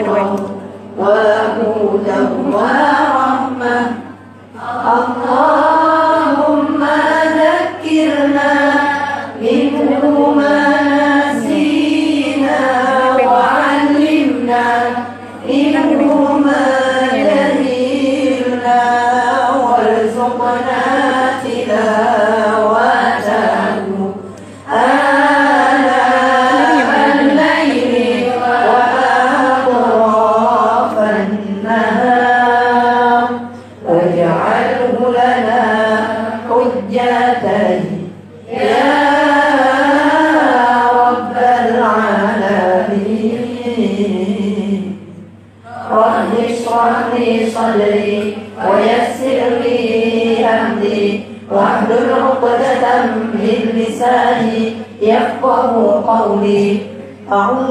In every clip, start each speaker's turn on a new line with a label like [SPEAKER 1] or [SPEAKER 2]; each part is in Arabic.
[SPEAKER 1] ونورا وهدى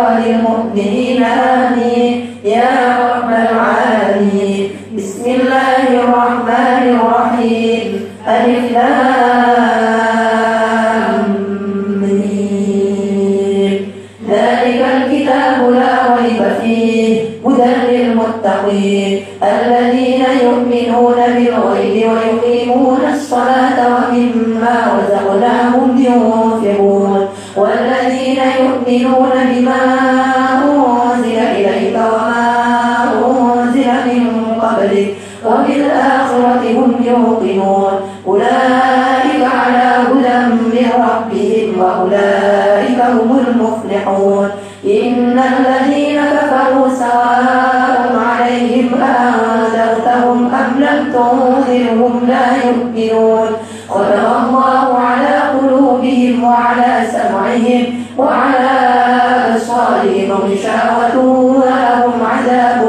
[SPEAKER 1] وللمؤمنين آمين. يا لم تنذرهم لا يؤمنون ختم الله على قلوبهم وعلى سمعهم وعلى أبصارهم غشاوة ولهم عذاب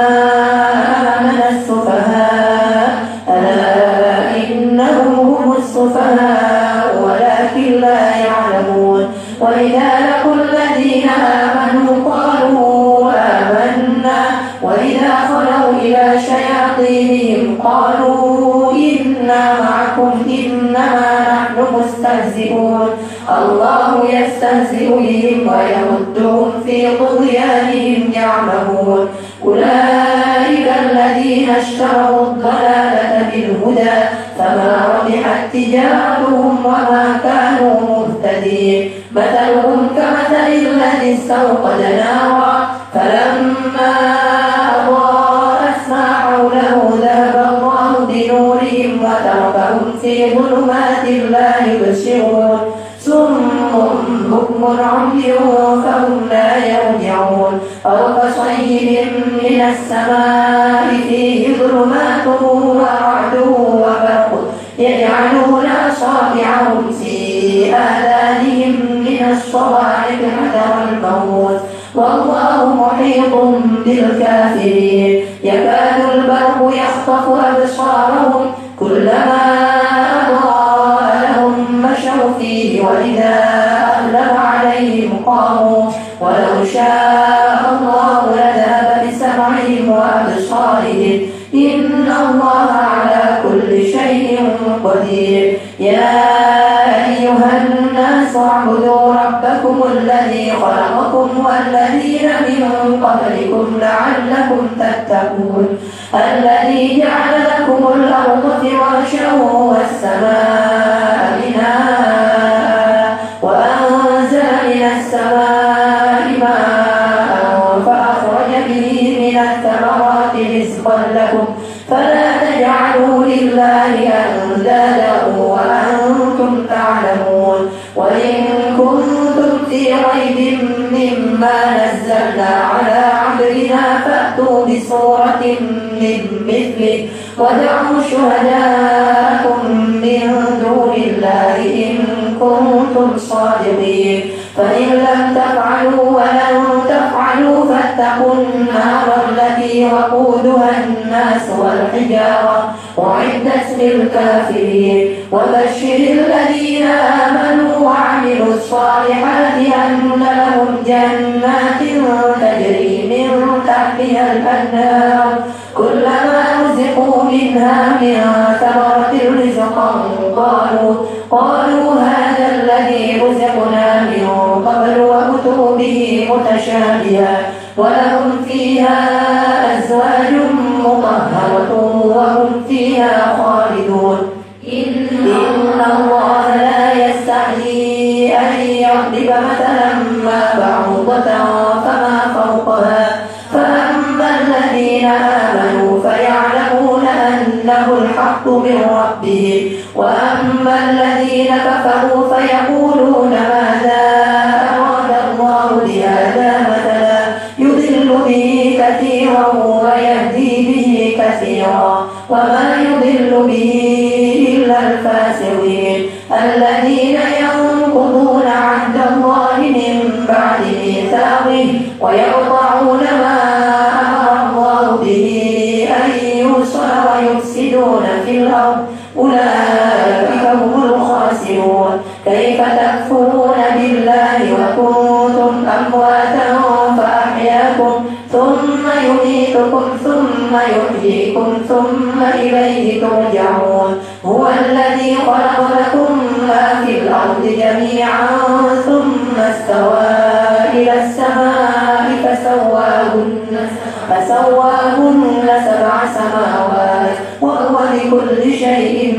[SPEAKER 1] ويمدهم في طغيانهم يعمهون. أولئك الذين اشتروا الضلالة بالهدى فما ربحت تجارتهم وما كانوا مهتدين. مثلهم كمثل الذي استوقد نارا فلما أضاءت ما حوله ذهب الله بنورهم وتركهم في ظلمات السماء فيه ظلمات ورعد وبرق يجعلون أصابعهم في آذانهم من الصواعق حذر الموت. والله محيط بالكافرين. يكاد البرق يخطف أبصارهم. كلما أضاء لهم مشوا فيه وإذا والذين من قبلكم لعلكم تتقون. الذي جعل لكم الأرض مثلي ودعوا شهداءكم من دون الله إن كنتم صادقين. فإن لم تفعلوا ولن تفعلوا فاتقوا النار التي وقودها الناس والحجارة. أعدت للكافرين. وبشر الذين آمنوا وعملوا الصالحات أن لهم جنات تجري من تحتها الأنهار. منها من ثمرة رزقا قالوا قالوا هذا الذي رزقنا من قبل وأتوا به متشابها. ولا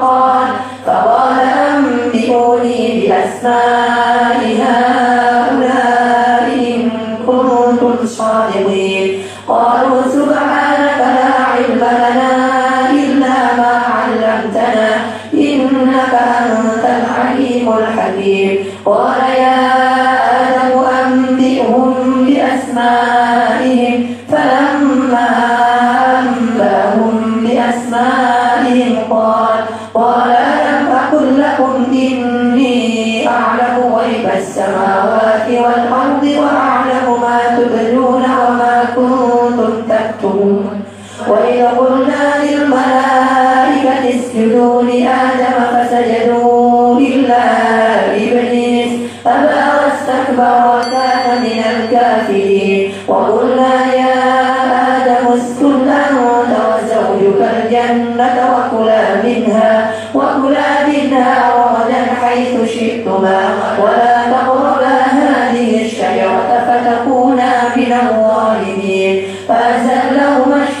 [SPEAKER 1] قال فقال أنبئوني بأسمائها.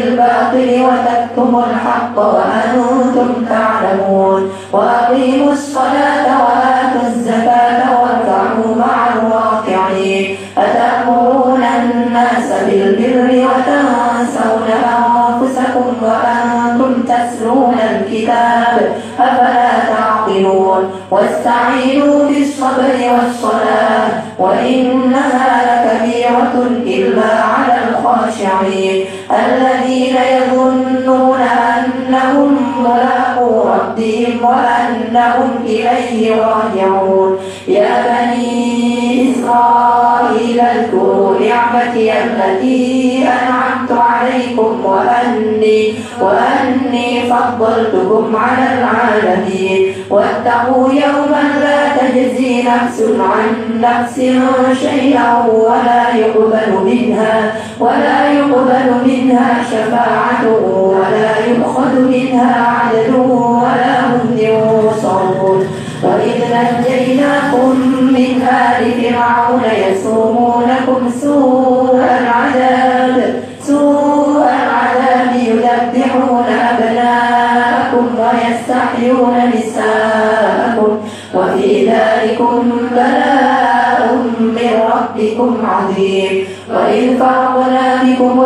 [SPEAKER 1] بالباطل وتكتموا الحق وأنتم تعلمون وأقيموا الصلاة وآتوا الزكاة واركعوا مع الراكعين أتأمرون الناس بالبر وتنسون أنفسكم وأنتم تسلون الكتاب أفلا تعقلون واستعينوا بالصبر والصلاة وإنها لكبيرة إلا الخاشعين الذين يظنون أنهم ملاقو ربهم وأنهم إليه راجعون. يا بني إسرائيل اذكروا نعمتي التي أنعمت عليكم وأني وأني فضلتكم على العالمين. واتقوا يوما لا تجزي نفس عن نفس شيئا ولا يقبل منها ولا منها شفاعة ولا يؤخذ منها عدل ولا هم ينصرون. وإذ نجيناكم من آل فرعون يسومونكم سوء العذاب سوء العذاب يذبحون أبناءكم ويستحيون نساءكم. وفي ذلكم بلاء من ربكم عظيم. وإذ فرقنا بكم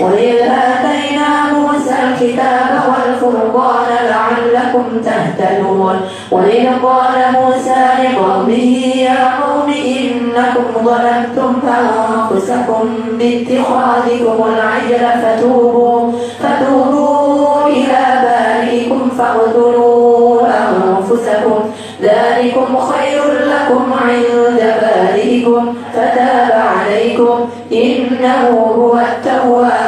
[SPEAKER 1] وإذ آتينا موسى الكتاب والفرقان لعلكم تهتدون وإذ قال موسى لقومه يا قوم إنكم ظلمتم أنفسكم باتخاذكم العجل فتوبوا فتوبوا إلى بارئكم فاقتلوا أنفسكم ذلكم خير لكم عند بارئكم فتاب عليكم إنه هو التواب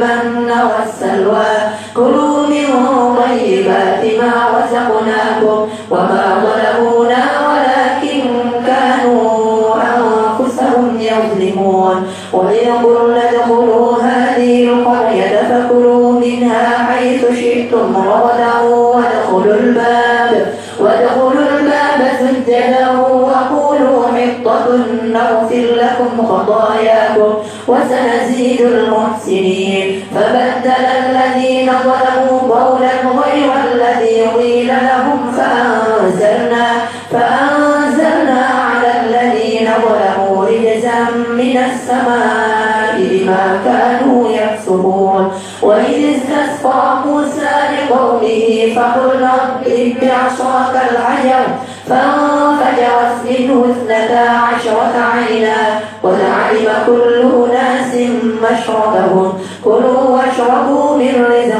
[SPEAKER 1] خطاياكم وسنزيد المحسنين. فبدل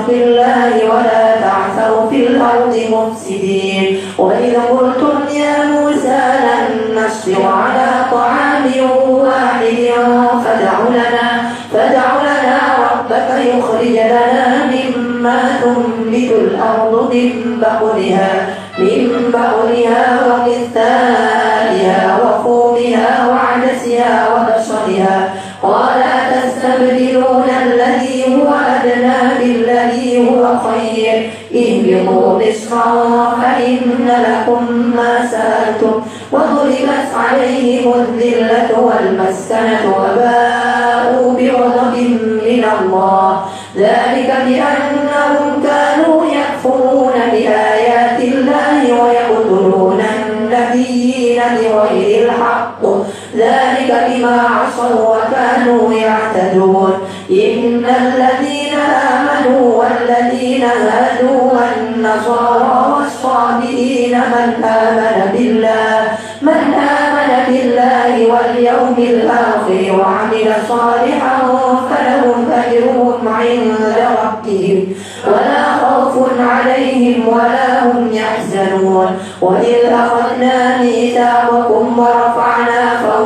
[SPEAKER 1] رزق الله ولا تعثوا في الأرض مفسدين. وإذ قلتم يا موسى لن نصبر على طعام واحد فادع لنا فادع لنا ربك يخرج لنا مما تنبت الأرض من بقلها. والمسكنة وباءوا بغضب من الله. ذلك بأنهم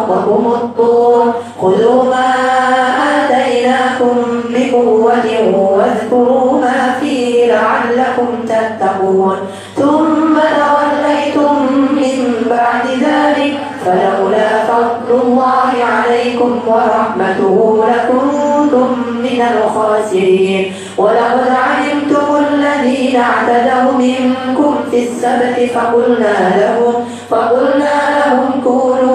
[SPEAKER 1] فوقكم الطور. خذوا ما آتيناكم بقوة واذكروا ما فيه لعلكم تتقون. ثم توليتم من بعد ذلك فلولا فضل الله عليكم ورحمته لكنتم من الخاسرين. ولقد علمتم الذين اعتدوا منكم في السبت فقلنا لهم فقلنا لهم كونوا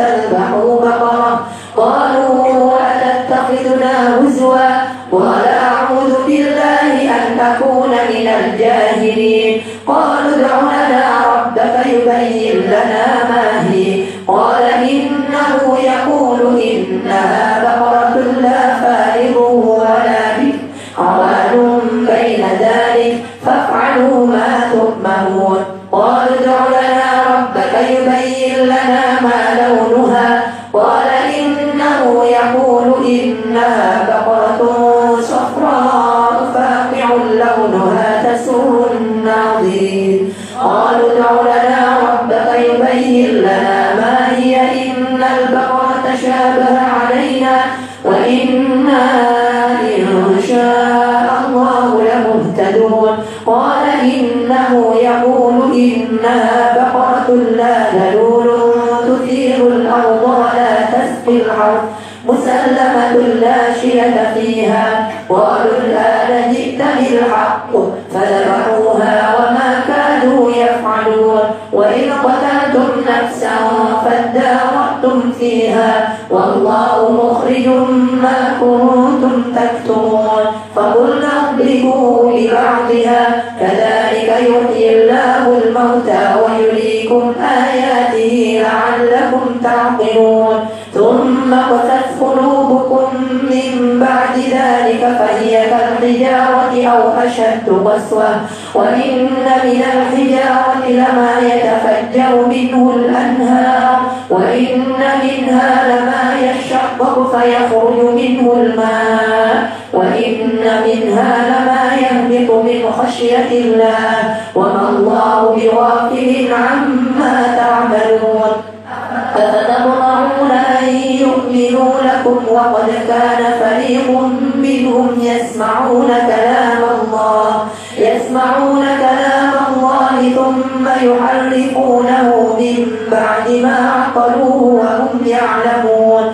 [SPEAKER 1] الله لمهتدون قال إنه يقول إنها بقرة لا ذلول تثير الأرض ولا تسقي الحرث. مسلمة لا شية فيها. قالوا الآن جئت بالحق فذبحوها وما كانوا يفعلون. وإذ قتلتم نفسا فادارأتم فيها. والله مخرج ما كنتم تكتمون. تعقلون ثم قست قلوبكم من بعد ذلك فهي كالحجارة أو أشد قسوة. وإن من الحجارة لما يتفجر منه الأنهار. وإن منها لما يشقق فيخرج منه الماء. وإن منها لما يهبط من خشية الله. وما الله بغافل عما تعملون. أن يؤمنوا لكم وقد كان فريق منهم يسمعون كلام الله يسمعون كلام الله ثم يحرفونه من بعد ما عقلوه وهم يعلمون.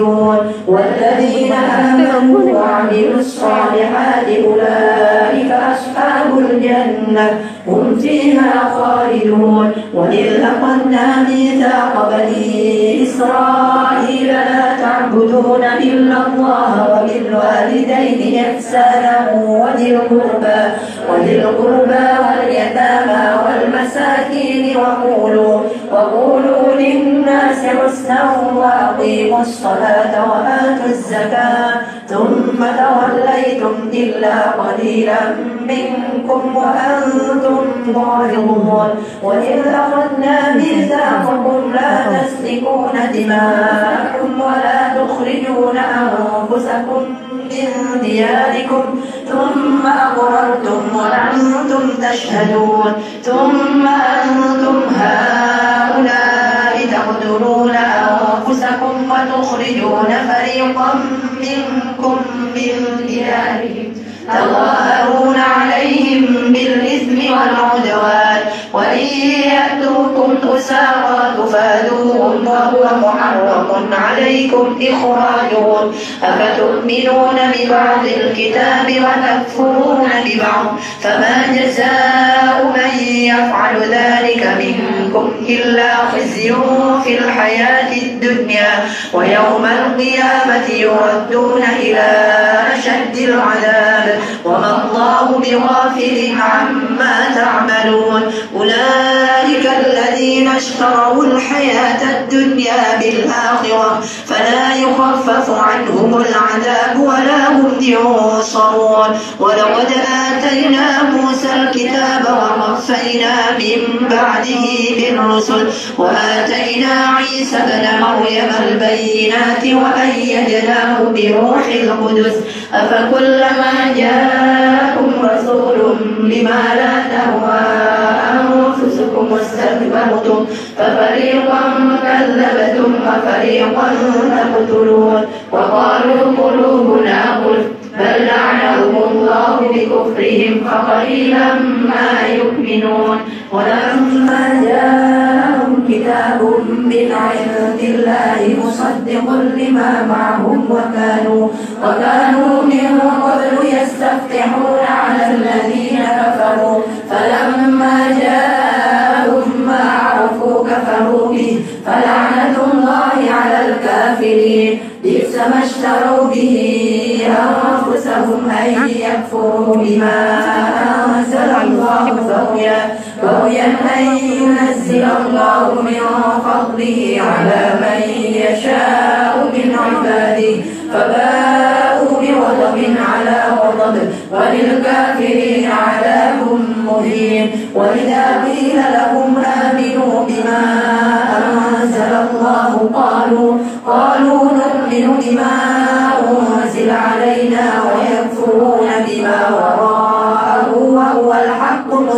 [SPEAKER 1] خالدون والذين آمنوا وعملوا الصالحات أولئك أصحاب الجنة. هم فيها خالدون. وإذ أخذنا ميثاق بني إسرائيل لا تعبدون إلا الله وبالوالدين إحسانا وذي القربى وذي القربى واليتامى والمساكين وقولوا وقولوا للناس حسنا وأقيموا الصلاة وآتوا الزكاة. ثم توليتم إلا قليلا منكم وأنتم ظالمون وإذ أخذنا ميثاقكم لا تسفكون دماءكم ولا تخرجون أنفسكم من دياركم. ثم أقررتم وأنتم تشهدون. ثم أنتم هؤلاء تقتلون أنفسكم وتخرجون فريقا منكم من ديارهم تظاهرون عليهم بالإثم والعدوان وإن يأتوكم أسارى تفادوهم وهو محرم عليكم إخراجهم. أفتؤمنون ببعض الكتاب وتكفرون ببعض؟ فما جزاء من يفعل ذلك منكم إلا خزي في الحياة الدنيا. ويوم القيامة يردون إلى أشد العذاب. وما الله بغافل عما تعملون. أولئك الذين اشتروا الحياة الدنيا بالآخرة فلا يخفف عنهم العذاب ولا ينصرون ولقد آتينا موسى الكتاب وقفينا من بعده بالرسل وآتينا عيسى ابن مريم البينات وأيدناه بروح القدس. أفكلما جاءكم رسول بما لا تهوى أنفسكم واستكبرتم ففريقا كذبتم وفريقا تقتلون وقالوا قلوبنا غلف بل لعنهم الله بكفرهم فقليلا ما يؤمنون ولما جاءهم كتاب من عند الله مصدق لما معهم وكانوا وكانوا من قبل يستفتحون على الذين كفروا فلما جاءهم اشتروا به أنفسهم أن يكفروا بما أنزل الله بغيا بغيا أن ينزل الله من فضله على من يشاء من عباده فباءوا بغضب على غضب وللكافرين عذاب مهين. وإذا قيل لهم آمنوا بما أنزل الله قالوا قالوا نؤمن بما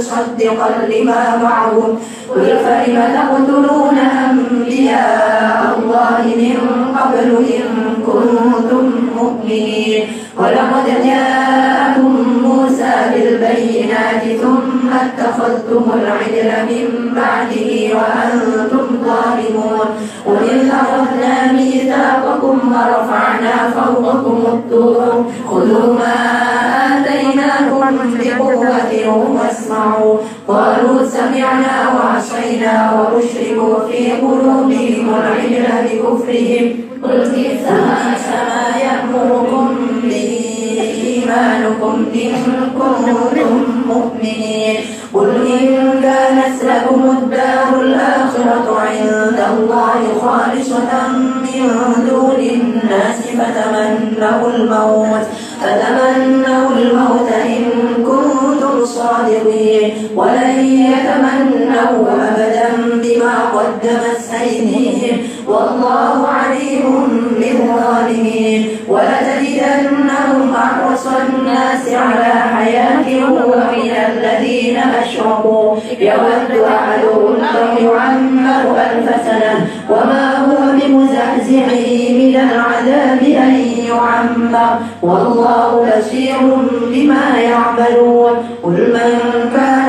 [SPEAKER 1] مصدقا لما معهم. قل فلم تقتلون أنبياء الله من قبل إن كنتم مؤمنين؟ ولقد جاءكم موسى بالبينات ثم اتخذتم العجل من بعده وأنتم ظالمون. وإذ أخذنا ميثاقكم ورفعنا فوقكم الطور. خذوا ما آتيناكم بقوة واسمعوا قالوا سمعنا وعصينا وأشركوا في قلوبهم العجل بكفرهم. قل كيف ما يأمركم به إيمانكم إن كنتم مؤمنين؟ قل إن كانت لكم الدار الآخرة عند الله خالصة من دون الناس فتمنوا الموت. فتمنوا الموت إن كنتم صادقين. ولن يتمنوا أبدا بما قدمت أيديهم. والله عليم بالظالمين ولتجدنهم أحرص الناس على حياة ومن الذين أشركوا. يود أحدهم أن يعمر ألف سنة. وما هو بمزحزحه من العذاب أن يعمر. والله بصير بما يعملون. قل من كان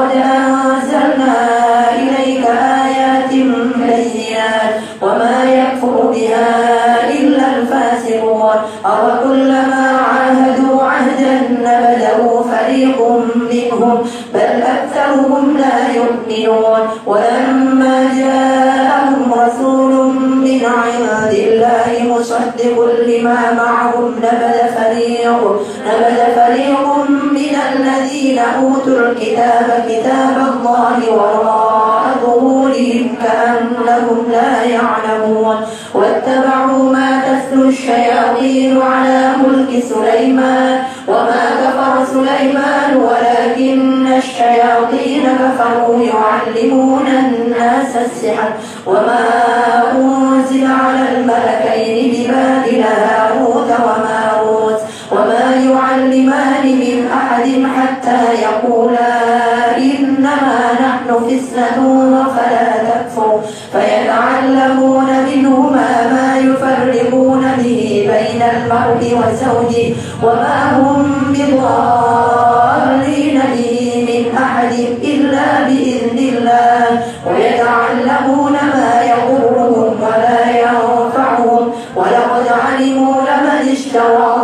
[SPEAKER 1] زوجه وما هم بضارين به من أحد إلا بإذن الله. ويتعلمون ما يضرهم ولا ينفعهم. ولقد علموا لمن اشتراه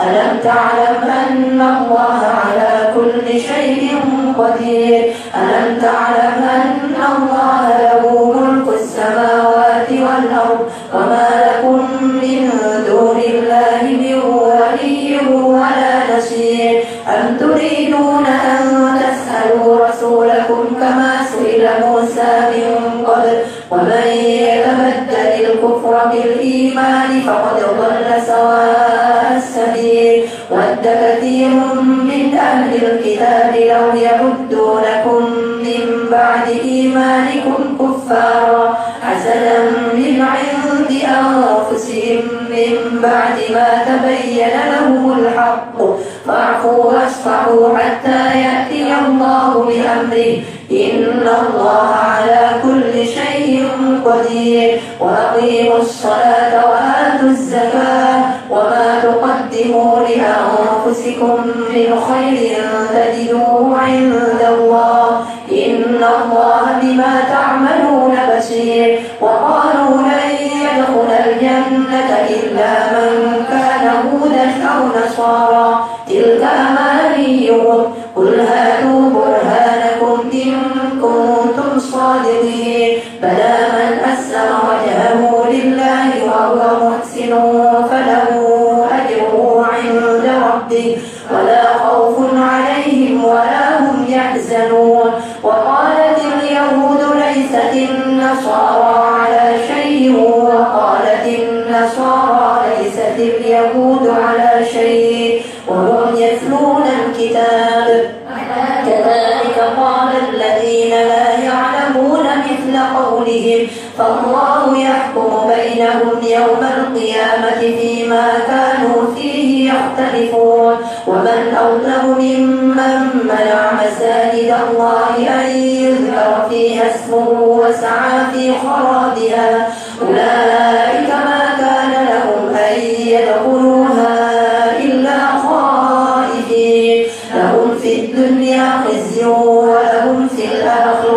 [SPEAKER 1] ألم تعلم أن الله على كل شيء قدير؟ ألم تعلم أن الله له إيمانكم كفارا. حسنا من عند أنفسهم. من بعد ما تبين لهم الحق. فاعفوا واصفحوا حتى يأتي الله بأمره. إن الله على كل شيء قدير. وأقيموا الصلاة وآتوا الزكاة. وما تقدموا لأنفسكم من خير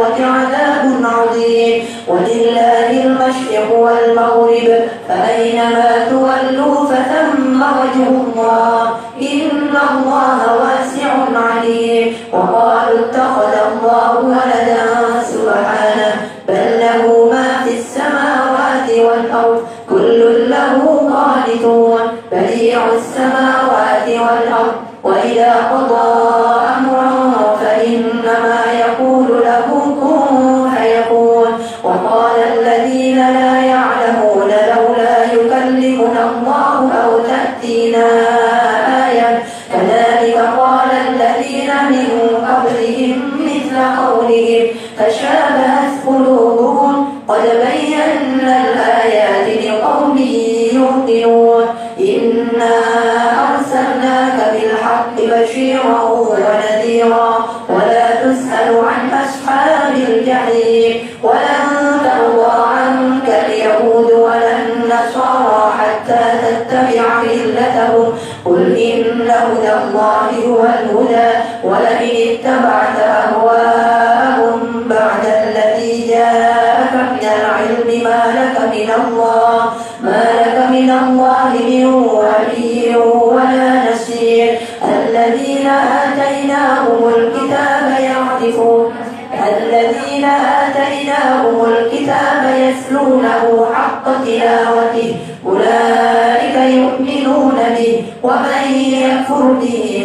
[SPEAKER 1] 我 don't. الهدى ولئن اتبعت أهواءهم بعد الذي جاءك من العلم ما لك من الله ما لك من الله من ولي ولا نصير. الذين آتيناهم الكتاب يعرفون الذين آتيناهم الكتاب يسلونه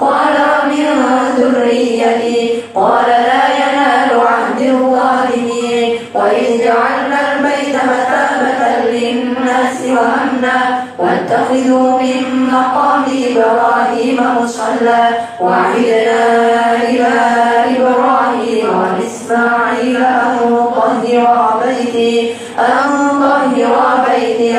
[SPEAKER 1] قال ومن ذريتي قال لا ينال عهد الظالمين وإذ جعلنا البيت مثابة للناس وأمنا واتخذوا من مقام إبراهيم مصلى. وعهدنا إلى إبراهيم وإسماعيل أن طهر بيتي أن طهر بيتي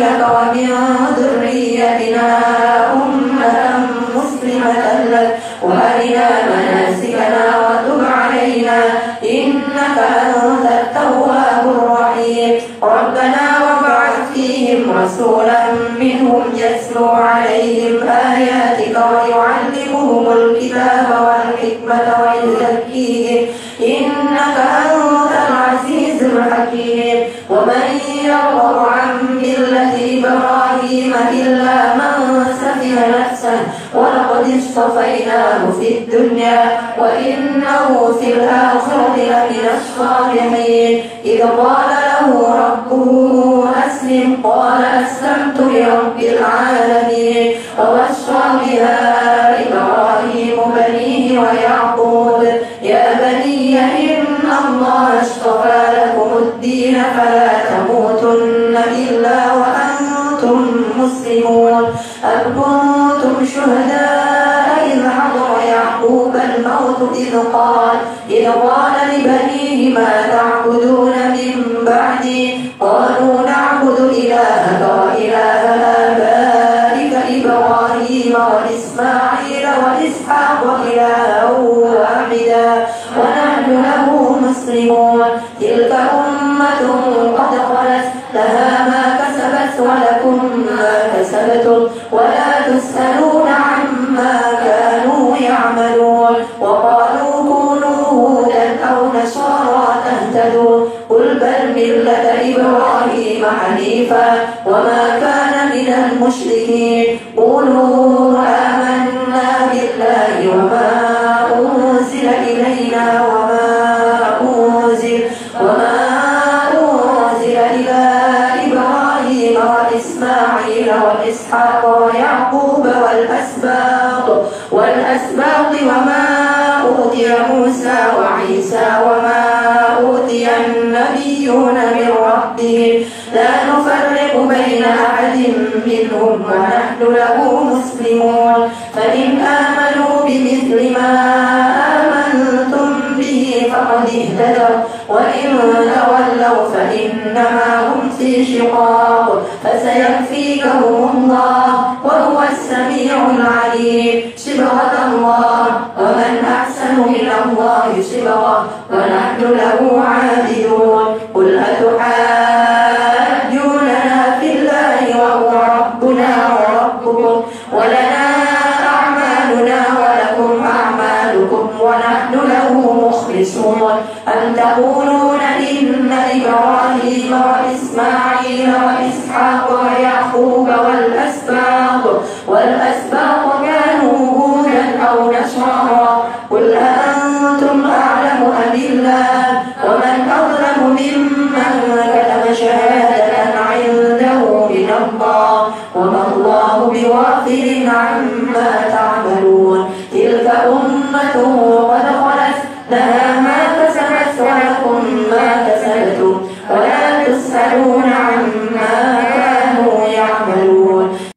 [SPEAKER 1] لك ومن ذريتنا وإنه في الآخرة لمن الصالحين. إذ قال له ربه أسلم. قال буду mostrei quem آمنتم به فقد اهتدوا وإن تولوا فإنما هم في شقاق فسيكفيكهم الله وهو السميع العليم. شبرة الله ومن أحسن من الله شبرة ونحن له عالم